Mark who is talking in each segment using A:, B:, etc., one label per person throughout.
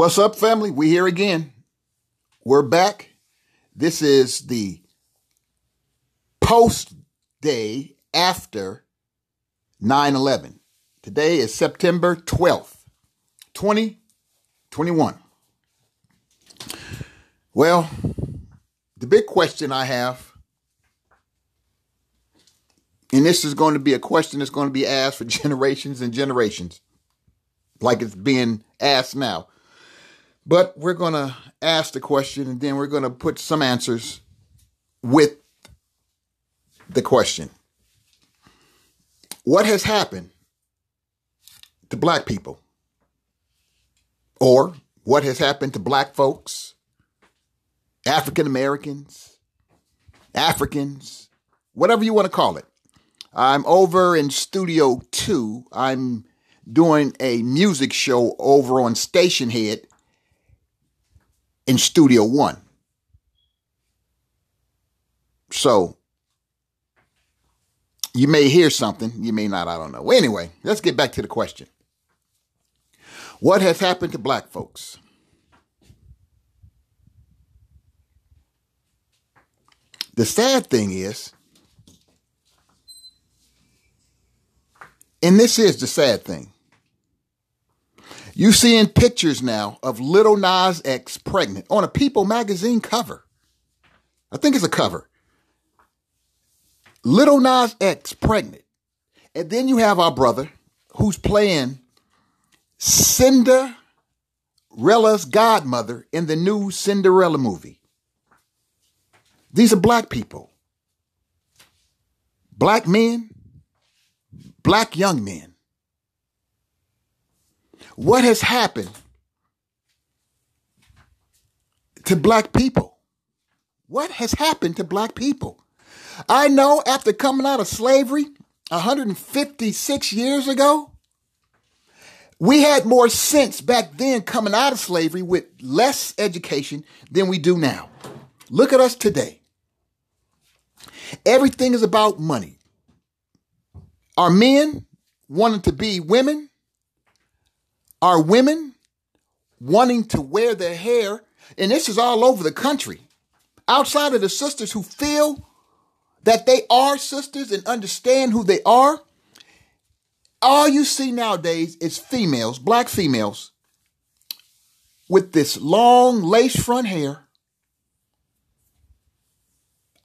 A: What's up, family? We here again. We're back. This is the post day after 9 11. Today is September 12th, 2021. Well, the big question I have, and this is going to be a question that's going to be asked for generations and generations, like it's being asked now. But we're going to ask the question and then we're going to put some answers with the question. What has happened to black people? Or what has happened to black folks, African Americans, Africans, whatever you want to call it? I'm over in Studio 2. I'm doing a music show over on Stationhead in Studio One. So you may hear something, you may not, I don't know. Anyway, let's get back to the question. What has happened to black folks? The sad thing is, and this is the sad thing, you seeing pictures now of Little Nas X pregnant on a People magazine cover. I think it's a cover. Little Nas X pregnant. And then you have our brother who's playing Cinderella's godmother in the new Cinderella movie. These are black people. Black men, black young men. What has happened to black people? What has happened to black people? I know after coming out of slavery 156 years ago, we had more sense back then coming out of slavery with less education than we do now. Look at us today. Everything is about money. Our men wanted to be women are women wanting to wear their hair, and this is all over the country, outside of the sisters who feel that they are sisters and understand who they are. All you see nowadays is females, black females, with this long lace front hair,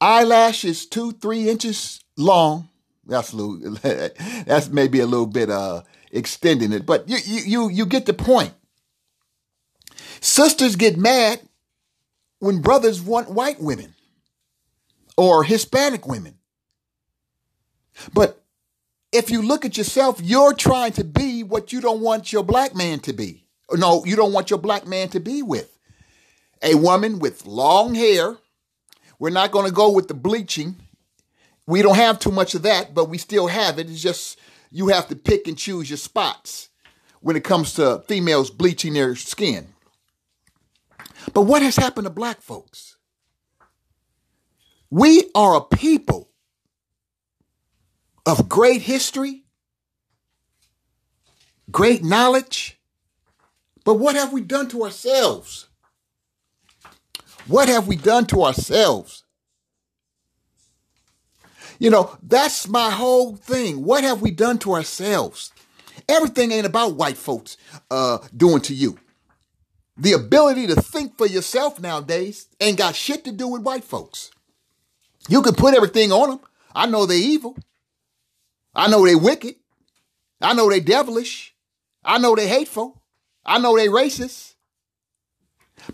A: eyelashes two, three inches long. That's a little, that's maybe a little bit uh extending it, but you, you, you, get the point. Sisters get mad when brothers want white women or Hispanic women. But if you look at yourself, you're trying to be what you don't want your black man to be. No, you don't want your black man to be with. A woman with long hair. We're not going to go with the bleaching. We don't have too much of that, but we still have it. It's just you have to pick and choose your spots when it comes to females bleaching their skin. But what has happened to black folks? We are a people of great history, great knowledge, but what have we done to ourselves? What have we done to ourselves? You know, that's my whole thing. What have we done to ourselves? Everything ain't about white folks uh, doing to you. The ability to think for yourself nowadays ain't got shit to do with white folks. You can put everything on them. I know they evil. I know they wicked. I know they devilish. I know they hateful. I know they racist.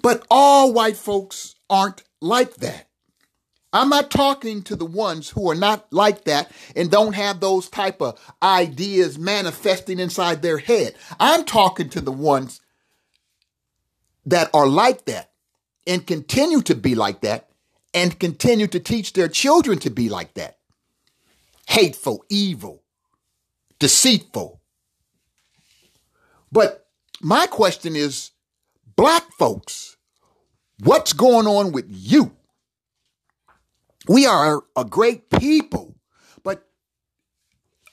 A: But all white folks aren't like that. I'm not talking to the ones who are not like that and don't have those type of ideas manifesting inside their head. I'm talking to the ones that are like that and continue to be like that and continue to teach their children to be like that. Hateful, evil, deceitful. But my question is, black folks, what's going on with you? We are a great people, but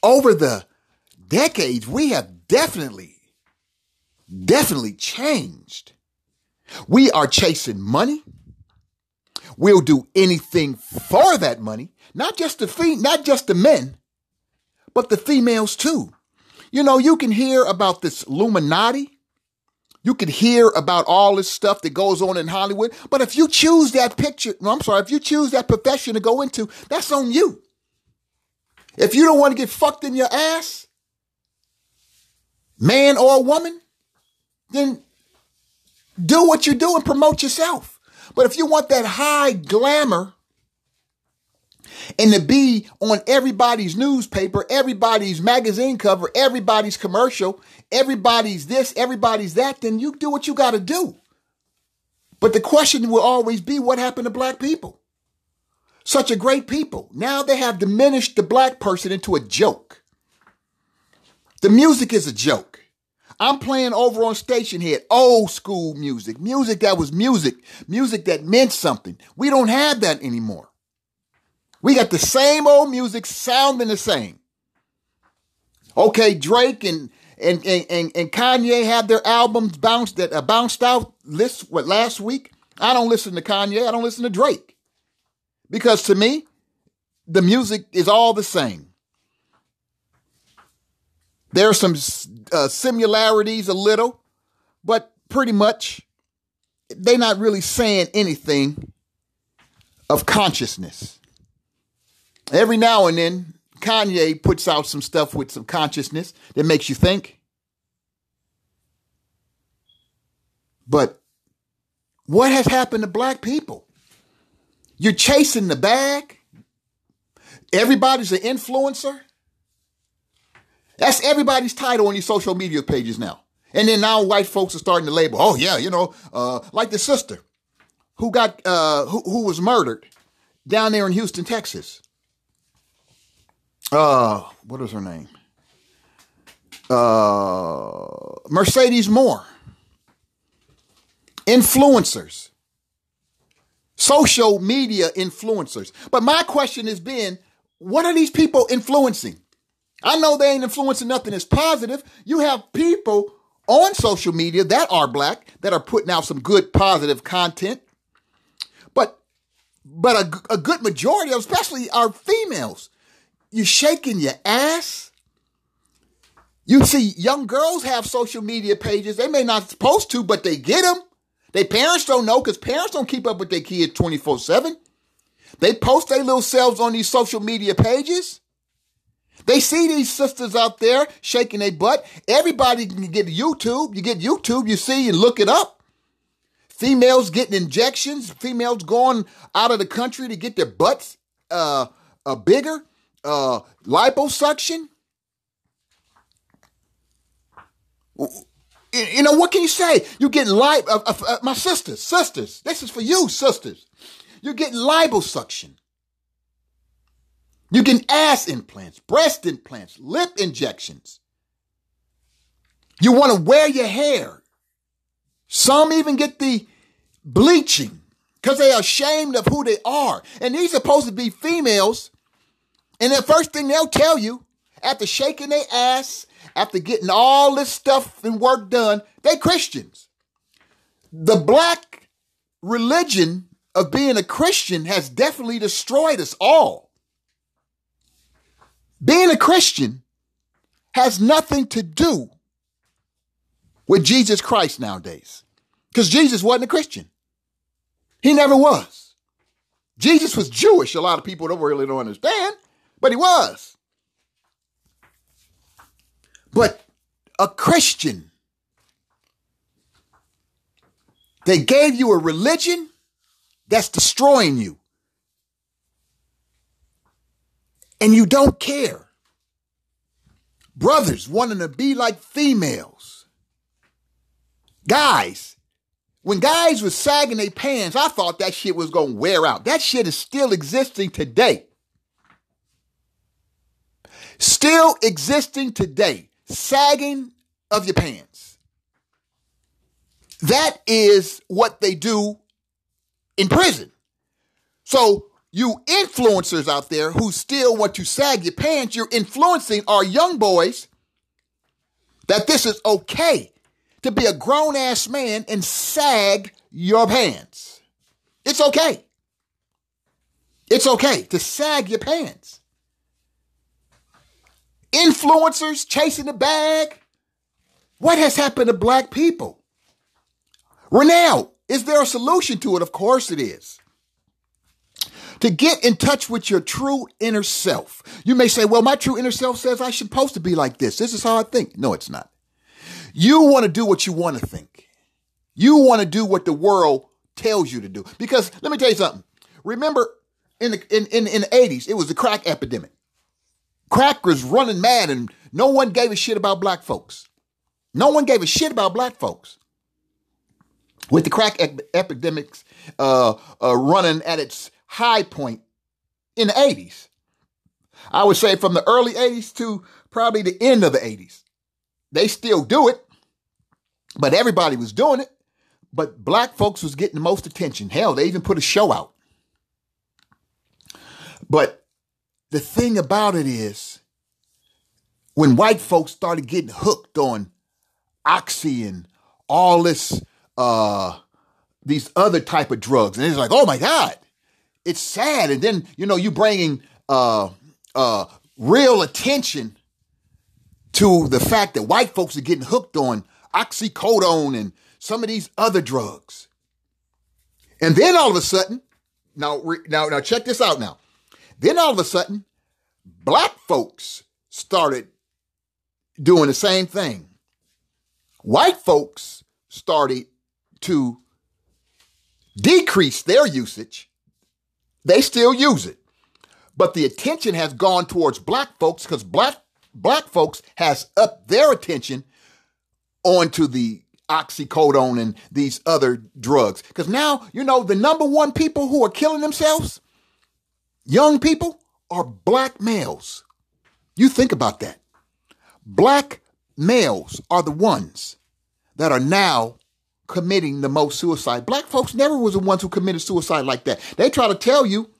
A: over the decades, we have definitely, definitely changed. We are chasing money. We'll do anything for that money, not just the fee, not just the men, but the females too. You know, you can hear about this Illuminati. You can hear about all this stuff that goes on in Hollywood. But if you choose that picture, I'm sorry, if you choose that profession to go into, that's on you. If you don't want to get fucked in your ass, man or woman, then do what you do and promote yourself. But if you want that high glamour and to be on everybody's newspaper, everybody's magazine cover, everybody's commercial, everybody's this, everybody's that, then you do what you got to do. But the question will always be what happened to black people? Such a great people. Now they have diminished the black person into a joke. The music is a joke. I'm playing over on Stationhead, old school music, music that was music, music that meant something. We don't have that anymore. We got the same old music sounding the same. Okay, Drake and and and, and, Kanye had their albums bounced that uh, bounced out list what last week. I don't listen to Kanye. I don't listen to Drake because to me, the music is all the same. There are some uh, similarities a little, but pretty much they're not really saying anything of consciousness. Every now and then, Kanye puts out some stuff with some consciousness that makes you think. But what has happened to black people? You're chasing the bag. Everybody's an influencer. That's everybody's title on your social media pages now. And then now white folks are starting to label, oh yeah, you know, uh, like the sister who got uh, who, who was murdered down there in Houston, Texas. Uh, what is her name? Uh, Mercedes Moore. Influencers. Social media influencers. But my question has been, what are these people influencing? I know they ain't influencing nothing that's positive. You have people on social media that are black that are putting out some good positive content. But but a, a good majority of especially our females. You shaking your ass. You see young girls have social media pages. They may not supposed to, but they get them. Their parents don't know because parents don't keep up with their kids 24 7. They post their little selves on these social media pages. They see these sisters out there shaking their butt. Everybody can get YouTube. You get YouTube, you see you look it up. Females getting injections, females going out of the country to get their butts uh, uh bigger, uh, liposuction. You know, what can you say? You're getting lip, uh, uh, uh, my sisters, sisters, this is for you, sisters. You're getting liposuction. You get ass implants, breast implants, lip injections. You want to wear your hair. Some even get the bleaching because they are ashamed of who they are. And these are supposed to be females. And the first thing they'll tell you after shaking their ass, after getting all this stuff and work done, they Christians. The black religion of being a Christian has definitely destroyed us all. Being a Christian has nothing to do with Jesus Christ nowadays. Because Jesus wasn't a Christian. He never was. Jesus was Jewish. A lot of people don't really don't understand, but he was. But a Christian, they gave you a religion that's destroying you. and you don't care. Brothers wanting to be like females. Guys, when guys were sagging their pants, I thought that shit was to wear out. That shit is still existing today. Still existing today. Sagging of your pants. That is what they do in prison. So you influencers out there who still want to sag your pants, you're influencing our young boys that this is okay to be a grown ass man and sag your pants. It's okay. It's okay to sag your pants. Influencers chasing the bag. What has happened to black people? Renell, is there a solution to it? Of course it is. To get in touch with your true inner self. You may say, well, my true inner self says I should supposed to be like this. This is how I think. No, it's not. You want to do what you want to think. You want to do what the world tells you to do. Because let me tell you something. Remember in the in, in, in the 80s, it was the crack epidemic. Crack was running mad and no one gave a shit about black folks. No one gave a shit about black folks. With the crack ep- epidemics uh, uh, running at its high point in the 80s. I would say from the early 80s to probably the end of the 80s. They still do it, but everybody was doing it. But black folks was getting the most attention. Hell, they even put a show out. But the thing about it is, when white folks started getting hooked on oxy and all this, uh, these other type of drugs, and it's like, oh my god, it's sad. And then you know you bringing uh, uh, real attention to the fact that white folks are getting hooked on oxycodone and some of these other drugs. And then all of a sudden, now, now, now check this out now. Then all of a sudden, black folks started doing the same thing. White folks started to decrease their usage. They still use it. But the attention has gone towards black folks because black black folks has upped their attention onto the oxycodone and these other drugs. Because now, you know, the number one people who are killing themselves, young people, are black males. You think about that. Black males are the ones that are now committing the most suicide. Black folks never was the ones who committed suicide like that. They try to tell you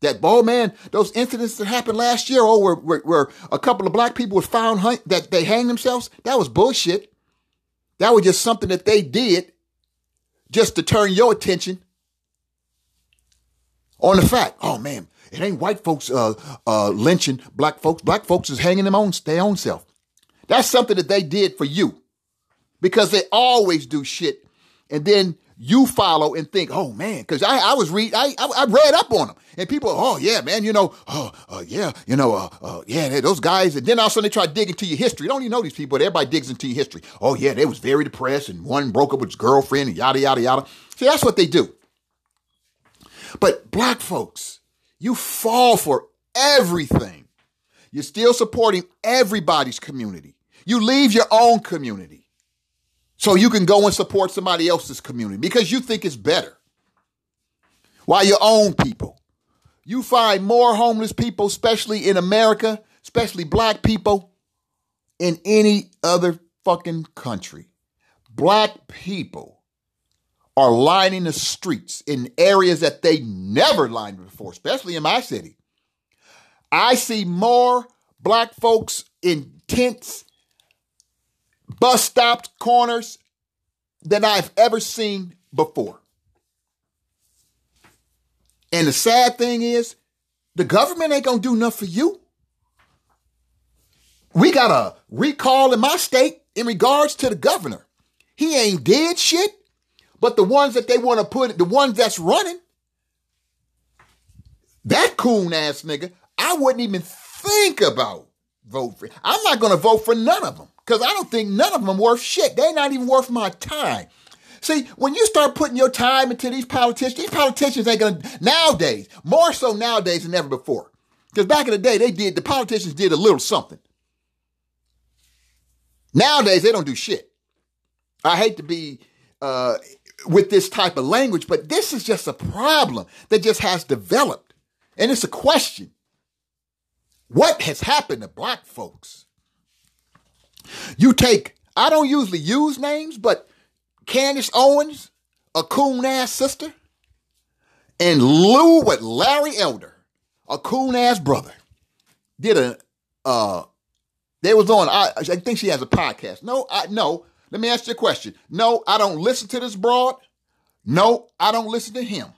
A: that, oh man, those incidents that happened last year, oh, where, where, where a couple of black people found that they hanged themselves, that was bullshit. That was just something that they did just to turn your attention on the fact, oh man, it ain't white folks uh, uh, lynching black folks. Black folks is hanging them on their own self. That's something that they did for you because they always do shit. And then you follow and think, oh man, because I, I was read I, I, I read up on them and people, oh yeah, man, you know, oh uh, yeah, you know, uh, uh, yeah, those guys, and then all of a sudden they try to dig into your history. Don't even know these people, but everybody digs into your history. Oh yeah, they was very depressed and one broke up with his girlfriend and yada yada yada. See, that's what they do. But black folks, you fall for everything. You're still supporting everybody's community. You leave your own community. So you can go and support somebody else's community because you think it's better. While your own people, you find more homeless people, especially in America, especially black people, in any other fucking country. Black people are lining the streets in areas that they never lined before, especially in my city. I see more black folks in tents bus stops, corners than I've ever seen before. And the sad thing is, the government ain't gonna do nothing for you. We got a recall in my state in regards to the governor. He ain't did shit, but the ones that they want to put, the ones that's running, that coon ass nigga, I wouldn't even think about vote for. I'm not gonna vote for none of them. Because I don't think none of them worth shit. They're not even worth my time. See, when you start putting your time into these politicians, these politicians ain't gonna, nowadays, more so nowadays than ever before. Because back in the day, they did, the politicians did a little something. Nowadays, they don't do shit. I hate to be uh, with this type of language, but this is just a problem that just has developed. And it's a question. What has happened to black folks? You take, I don't usually use names, but Candace Owens, a coon ass sister, and Lou with Larry Elder, a coon ass brother, did a, uh, they was on, I, I think she has a podcast. No, I, no, Let me ask you a question. No, I don't listen to this broad. No, I don't listen to him.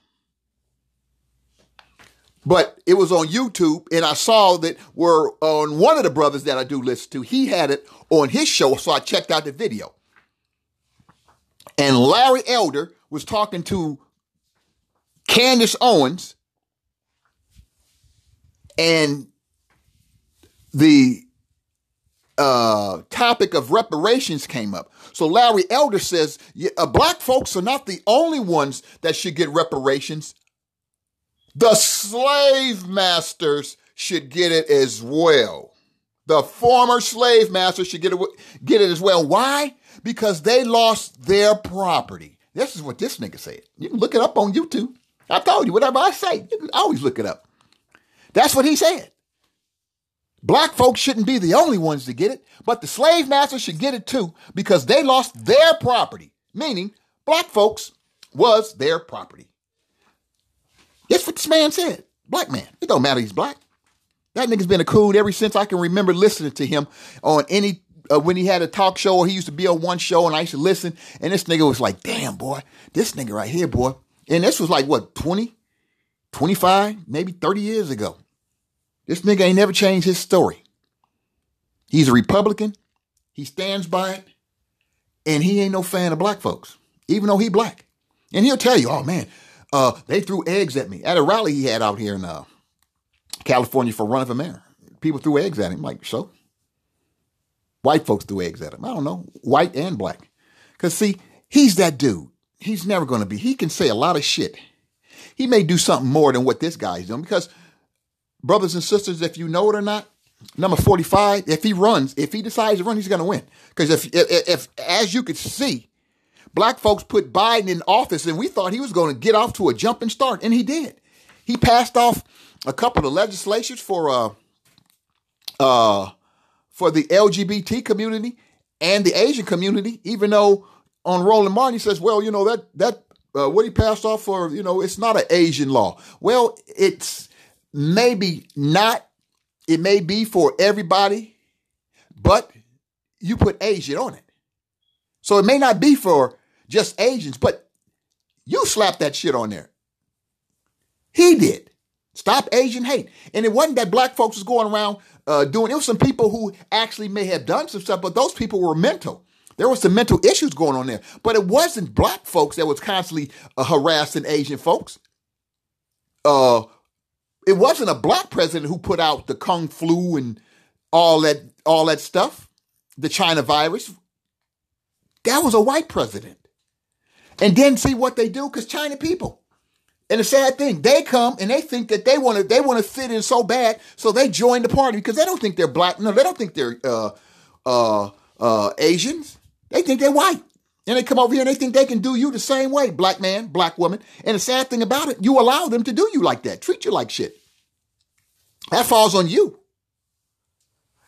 A: But it was on YouTube, and I saw that were on one of the brothers that I do listen to. He had it on his show, so I checked out the video. And Larry Elder was talking to Candace Owens, and the uh, topic of reparations came up. So Larry Elder says uh, black folks are not the only ones that should get reparations. The slave masters should get it as well. The former slave masters should get it, get it as well. Why? Because they lost their property. This is what this nigga said. You can look it up on YouTube. I told you, whatever I say, you can always look it up. That's what he said. Black folks shouldn't be the only ones to get it, but the slave masters should get it too because they lost their property, meaning black folks was their property. That's what this man said. Black man. It don't matter he's black. That nigga's been a coon ever since I can remember listening to him on any uh, when he had a talk show or he used to be on one show and I used to listen. And this nigga was like, damn, boy, this nigga right here, boy. And this was like, what, 20, 25, maybe 30 years ago. This nigga ain't never changed his story. He's a Republican. He stands by it. And he ain't no fan of black folks, even though he black. And he'll tell you, oh man, uh, they threw eggs at me at a rally he had out here in uh, California for running for mayor. People threw eggs at him. Like, so? White folks threw eggs at him. I don't know, white and black. Because, see, he's that dude. He's never going to be. He can say a lot of shit. He may do something more than what this guy's doing because brothers and sisters, if you know it or not, number 45, if he runs, if he decides to run, he's going to win. Because if, if, if, as you could see, black folks put Biden in office and we thought he was going to get off to a jumping start, and he did. He passed off a couple of legislatures for, uh, uh, for the LGBT community and the Asian community, even though on Roland Martin he says, well, you know, that, that, uh, what he passed off for, you know, it's not an Asian law. Well, it's, maybe not, it may be for everybody, but you put Asian on it. So it may not be for just Asians, but you slap that shit on there. He did. Stop Asian hate. And it wasn't that black folks was going around uh, doing, it was some people who actually may have done some stuff, but those people were mental. There was some mental issues going on there. But it wasn't black folks that was constantly uh, harassing Asian folks. Uh, it wasn't a black president who put out the kung flu and all that all that stuff, the China virus. That was a white president. And then see what they do because China people. And the sad thing, they come and they think that they want to they want to fit in so bad, so they join the party because they don't think they're black. No, they don't think they're uh, uh, uh, Asians. They think they're white. And they come over here and they think they can do you the same way, black man, black woman. And the sad thing about it, you allow them to do you like that, treat you like shit. That falls on you.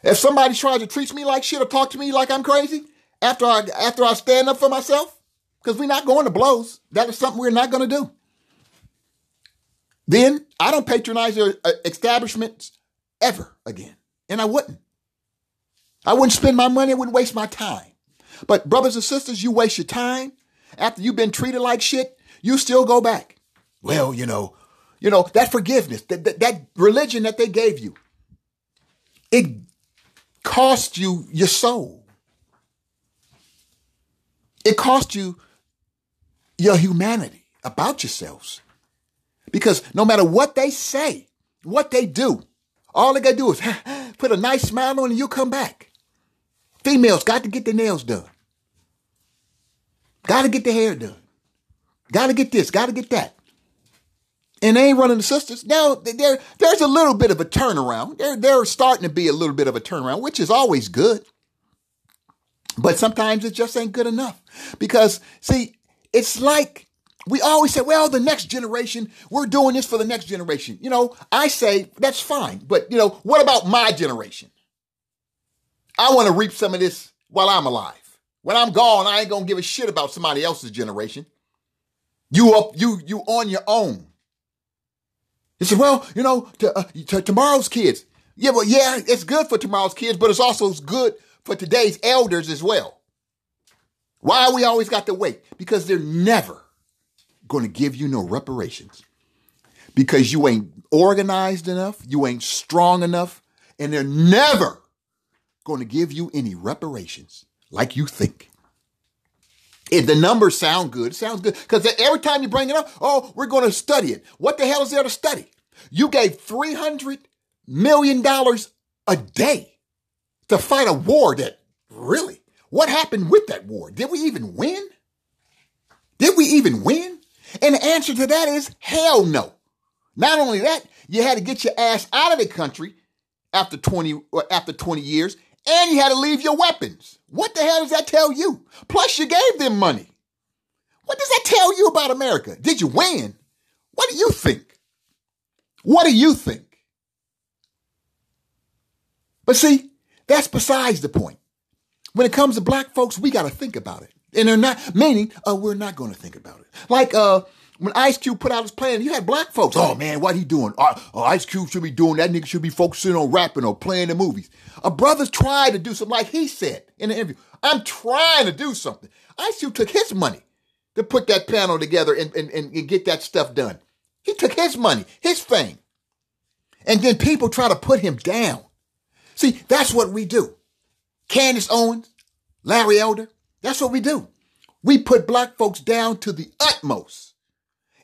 A: If somebody tries to treat me like shit or talk to me like I'm crazy after I after I stand up for myself, because we're not going to blows. That is something we're not going to do. Then I don't patronize their uh, establishments ever again, and I wouldn't. I wouldn't spend my money. I wouldn't waste my time. But brothers and sisters, you waste your time after you've been treated like shit. You still go back. Well, you know, you know, that forgiveness, that, that, that religion that they gave you, it cost you your soul. It cost you your humanity about yourselves. Because no matter what they say, what they do, all they gotta do is put a nice smile on and you'll come back. Females got to get their nails done. Got to get their hair done. Got to get this, got to get that and they ain't running the sisters. Now there, there's a little bit of a turnaround. There, there's starting to be a little bit of a turnaround, which is always good. But sometimes it just ain't good enough. Because see, it's like we always say, well, the next generation, we're doing this for the next generation. You know, I say that's fine. But you know, what about my generation? I want to reap some of this while I'm alive. When I'm gone, I ain't gonna give a shit about somebody else's generation. You up, you you on your own. He said, well, you know, to, uh, to tomorrow's kids. Yeah, but yeah, it's good for tomorrow's kids, but it's also good for today's elders as well. Why we always got to wait? Because they're never going to give you no reparations. Because you ain't organized enough, you ain't strong enough, and they're never going to give you any reparations like you think. If the numbers sound good, sounds good. Because every time you bring it up, oh, we're going to study it. What the hell is there to study? You gave $300 million a day to fight a war that really what happened with that war? Did we even win? Did we even win? And the answer to that is hell no. Not only that, you had to get your ass out of the country after 20 after 20 years and you had to leave your weapons. What the hell does that tell you? Plus you gave them money. What does that tell you about America? Did you win? What do you think? What do you think? But see, that's besides the point. When it comes to black folks, we got to think about it. And they're not, meaning, uh, we're not going to think about it. Like, uh, when Ice Cube put out his plan, you had black folks. Oh man, what he doing? Uh, uh, Ice Cube should be doing that. Nigga should be focusing on rapping or playing the movies. A brother's tried to do something like he said in the interview. I'm trying to do something. Ice Cube took his money to put that panel together and, and, and get that stuff done. He took his money, his fame. And then people try to put him down. See, that's what we do. Candace Owens, Larry Elder. That's what we do. We put black folks down to the utmost.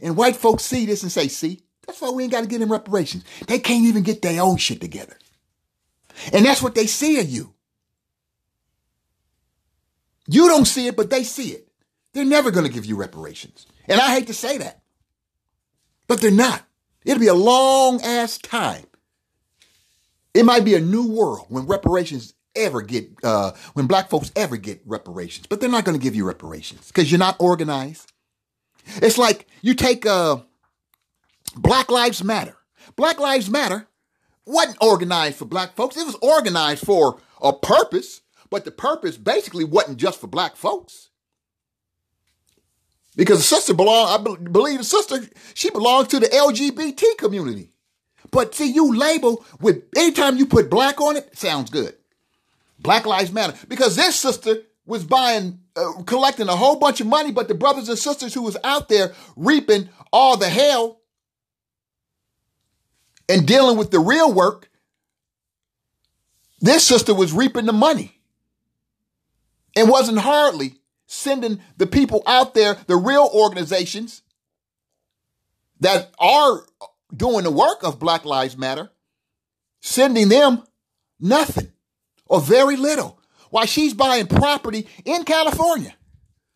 A: And white folks see this and say, see, that's why we ain't got to get them reparations. They can't even get their own shit together. And that's what they see of you. You don't see it, but they see it. They're never going to give you reparations. And I hate to say that, but they're not. It'll be a long ass time. It might be a new world when reparations ever get uh, when black folks ever get reparations, but they're not going to give you reparations because you're not organized. It's like you take uh, Black Lives Matter. Black Lives Matter wasn't organized for black folks. It was organized for a purpose, but the purpose basically wasn't just for black folks. Because the sister belonged, I believe the sister, she belongs to the LGBT community. But see, you label with anytime you put black on it, sounds good. Black Lives Matter. Because this sister was buying, uh, collecting a whole bunch of money, but the brothers and sisters who was out there reaping all the hell and dealing with the real work, this sister was reaping the money and wasn't hardly sending the people out there, the real organizations that are doing the work of Black Lives Matter, sending them nothing or very little while she's buying property in California.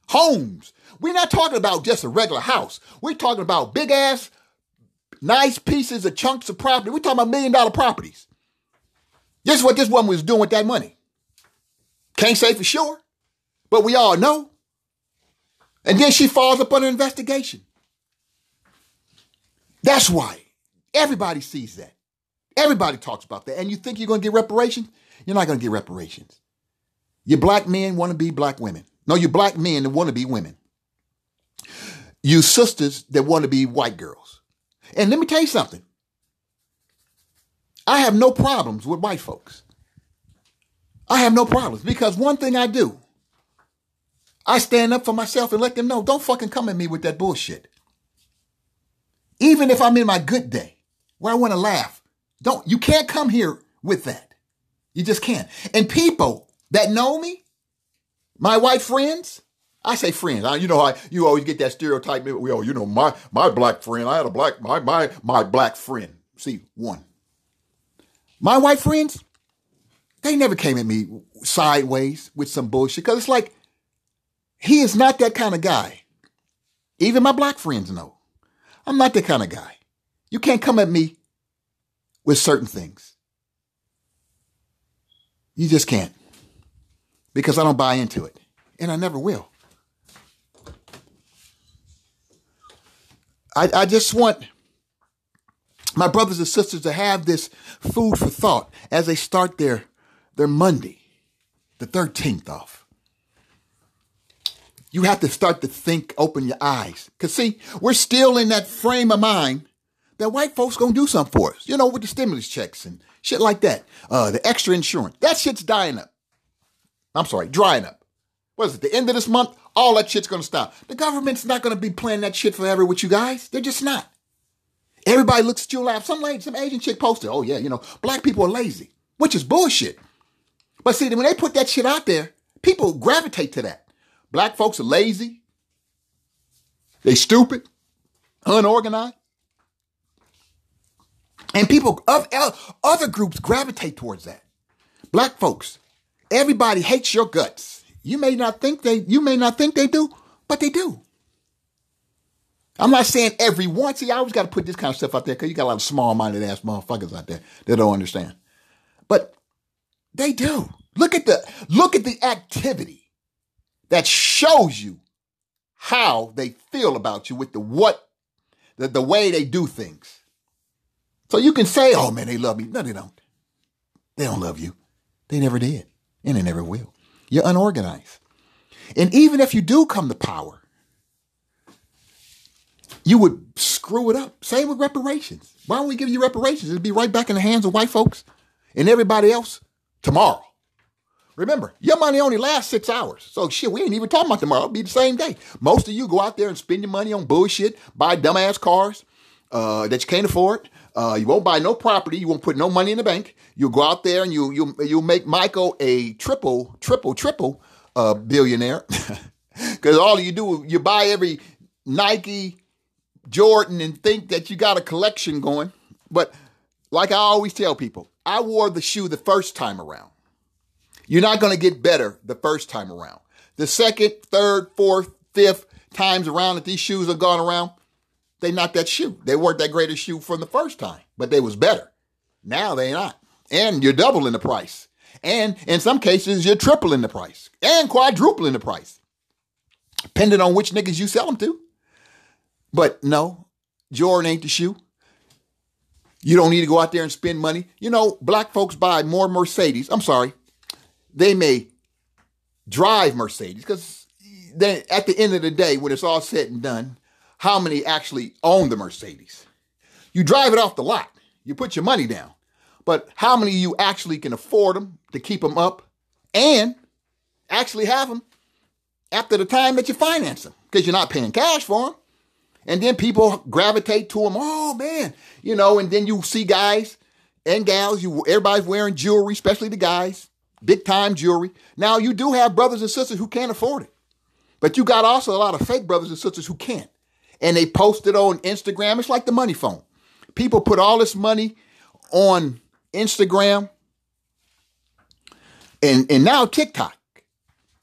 A: Homes. We're not talking about just a regular house. We're talking about big ass, nice pieces of chunks of property. We're talking about million dollar properties. This is what this woman was doing with that money. Can't say for sure, but we all know. And then she falls up under investigation. That's why everybody sees that. Everybody talks about that. And you think you're going to get reparations? You're not going to get reparations. You black men want to be black women. No, you black men that want to be women. You sisters that want to be white girls. And let me tell you something. I have no problems with white folks. I have no problems because one thing I do, I stand up for myself and let them know don't fucking come at me with that bullshit. Even if I'm in my good day where I want to laugh, don't, you can't come here with that. You just can't. And people that know me, my white friends, I say friends. I, you know how you always get that stereotype. We, oh, you know, my my black friend. I had a black my my my black friend. See one. My white friends, they never came at me sideways with some bullshit because it's like he is not that kind of guy. Even my black friends know I'm not that kind of guy. You can't come at me with certain things. You just can't. Because I don't buy into it. And I never will. I, I just want my brothers and sisters to have this food for thought as they start their, their Monday, the 13th off. You have to start to think, open your eyes. Because, see, we're still in that frame of mind that white folks gonna do something for us. You know, with the stimulus checks and shit like that. Uh, the extra insurance. That shit's dying up. I'm sorry, drying up. what is it, the end of this month, all that shit's gonna stop. The government's not gonna be playing that shit forever with you guys. They're just not. Everybody looks at you laugh. Some lady, some Asian chick posted, oh yeah, you know, black people are lazy, which is bullshit. But see, when they put that shit out there, people gravitate to that. Black folks are lazy. They stupid, unorganized. And people of other groups gravitate towards that. Black folks, everybody hates your guts. You may not think they you may not think they do, but they do. I'm not saying everyone. See, I always got to put this kind of stuff out there because you got a lot of small-minded ass motherfuckers out there that don't understand. But they do. Look at the look at the activity that shows you how they feel about you with the what the, the way they do things. So you can say, oh man, they love me. No, they don't. They don't love you. They never did. And it never will. You're unorganized. And even if you do come to power, you would screw it up. Same with reparations. Why don't we give you reparations? It'd be right back in the hands of white folks and everybody else tomorrow. Remember, your money only lasts six hours. So shit, we ain't even talking about tomorrow. It'll be the same day. Most of you go out there and spend your money on bullshit, buy dumbass cars uh, that you can't afford, uh, you won't buy no property. You won't put no money in the bank. You'll go out there and you you you'll make Michael a triple triple triple uh, billionaire because all you do you buy every Nike, Jordan, and think that you got a collection going. But like I always tell people, I wore the shoe the first time around. You're not going to get better the first time around. The second, third, fourth, fifth times around that these shoes have gone around, they not that shoe. They weren't that great a shoe from the first time, but they was better. Now they not. And you're doubling the price. And in some cases, you're tripling the price and quadrupling the price, depending on which niggas you sell them to. But no, Jordan ain't the shoe. You don't need to go out there and spend money. You know, black folks buy more Mercedes. I'm sorry. They may drive Mercedes because at the end of the day, when it's all said and done, how many actually own the Mercedes. You drive it off the lot, you put your money down. But how many of you actually can afford them to keep them up and actually have them after the time that you finance them? Because you're not paying cash for them. And then people gravitate to them. Oh man, you know. And then you see guys and gals. You everybody's wearing jewelry, especially the guys, big time jewelry. Now you do have brothers and sisters who can't afford it, but you got also a lot of fake brothers and sisters who can't and they post it on Instagram. It's like the money phone. People put all this money on Instagram and, and now TikTok.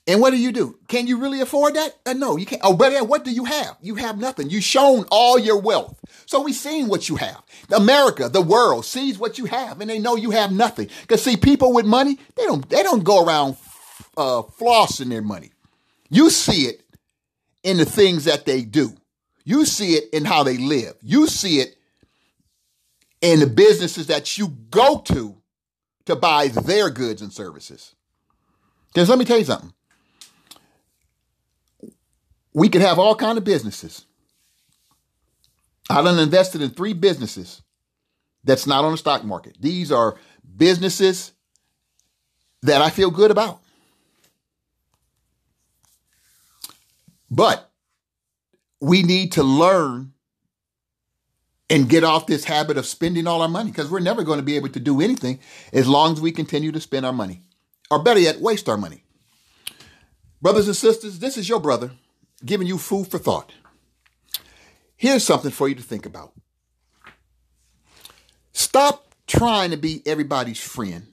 A: And what do you do? Can you really afford that? Uh, no, you can't. Oh, but what do you have? You have nothing. You've shown all your wealth. So we've seen what you have. America, the world sees what you have and they know you have nothing. Cause see, people with money, they don't, they don't go around, uh, flossing their money. You see it in the things that they do. You see it in how they live. You see it in the businesses that you go to to buy their goods and services. Because let me tell you something. We could have all kind of businesses. I done invested in three businesses that's not on the stock market. These are businesses that I feel good about. But we need to learn and get off this habit of spending all our money because we're never going to be able to do anything as long as we continue to spend our money. Or better yet, waste our money. Brothers and sisters, this is your brother giving you food for thought. Here's something for you to think about. Stop trying to be everybody's friend.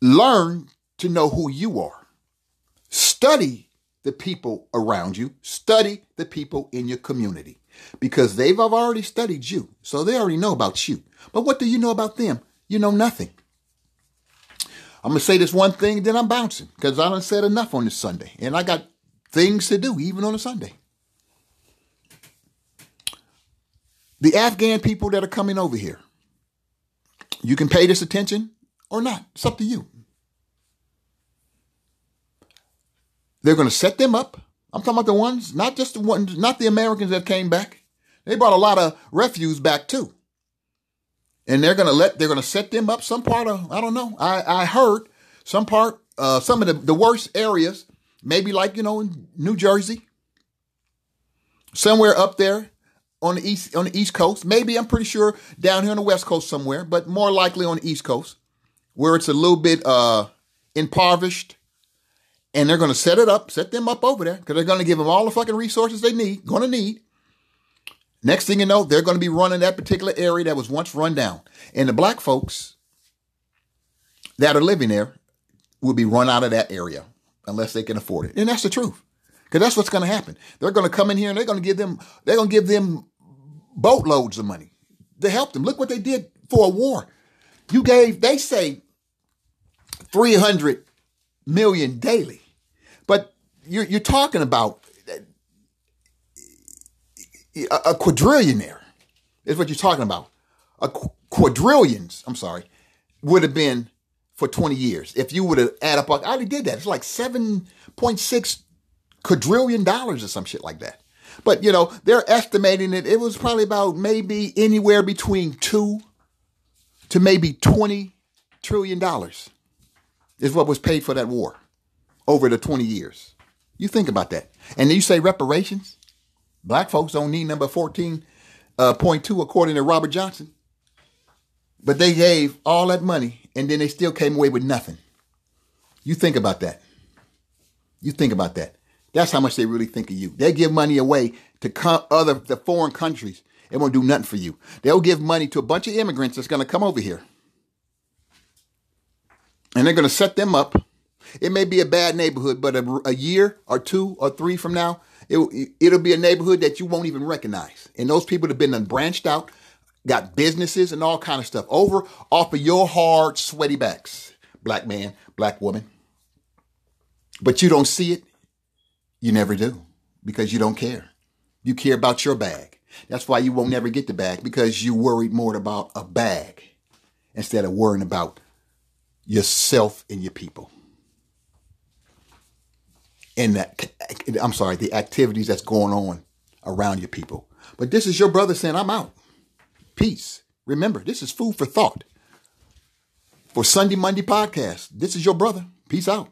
A: Learn to know who you are. Study the people around you, study the people in your community because they've already studied you. So they already know about you. But what do you know about them? You know nothing. I'm going to say this one thing, then I'm bouncing because I done said enough on this Sunday and I got things to do even on a Sunday. The Afghan people that are coming over here, you can pay this attention or not. It's up to you. They're going to set them up. I'm talking about the ones, not just the ones, not the Americans that came back. They brought a lot of refuse back too. And they're going to let, they're going to set them up some part of, I don't know. I, I heard some part, uh, some of the, the worst areas maybe like, you know, in New Jersey, somewhere up there on the east on the east coast. Maybe I'm pretty sure down here on the west coast somewhere, but more likely on the east coast, where it's a little bit uh impoverished. And they're going to set it up, set them up over there, because they're going to give them all the fucking resources they need, going to need. Next thing you know, they're going to be running that particular area that was once run down. And the black folks that are living there will be run out of that area unless they can afford it. And that's the truth. Because that's what's going to happen. They're going to come in here and they're going to give them, they're going to give them boatloads of money to help them. Look what they did for a war. You gave, they say 300 million daily. You're, you're talking about a, a quadrillionaire is what you're talking about. A qu- quadrillions, I'm sorry, would have been for 20 years. If you would have add up, I already did that. It's like 7.6 quadrillion dollars or some shit like that. But you know, they're estimating it. It was probably about maybe anywhere between two to maybe 20 trillion dollars is what was paid for that war over the 20 years. You think about that. And then you say reparations. Black folks don't need number 14.2 uh, according to Robert Johnson. But they gave all that money and then they still came away with nothing. You think about that. You think about that. That's how much they really think of you. They give money away to come other the foreign countries. It won't do nothing for you. They'll give money to a bunch of immigrants that's going to come over here. And they're going to set them up. It may be a bad neighborhood, but a, a year or two or three from now, it, it'll be a neighborhood that you won't even recognize. And those people have been branched out, got businesses and all kind of stuff over off of your hard, sweaty backs, black man, black woman. But you don't see it. You never do because you don't care. You care about your bag. That's why you won't never get the bag because you worried more about a bag instead of worrying about yourself and your people and that I'm sorry, the activities that's going on around your people. But this is your brother saying, I'm out. Peace. Remember, this is food for thought. For Sunday Monday podcast. This is your brother. Peace out.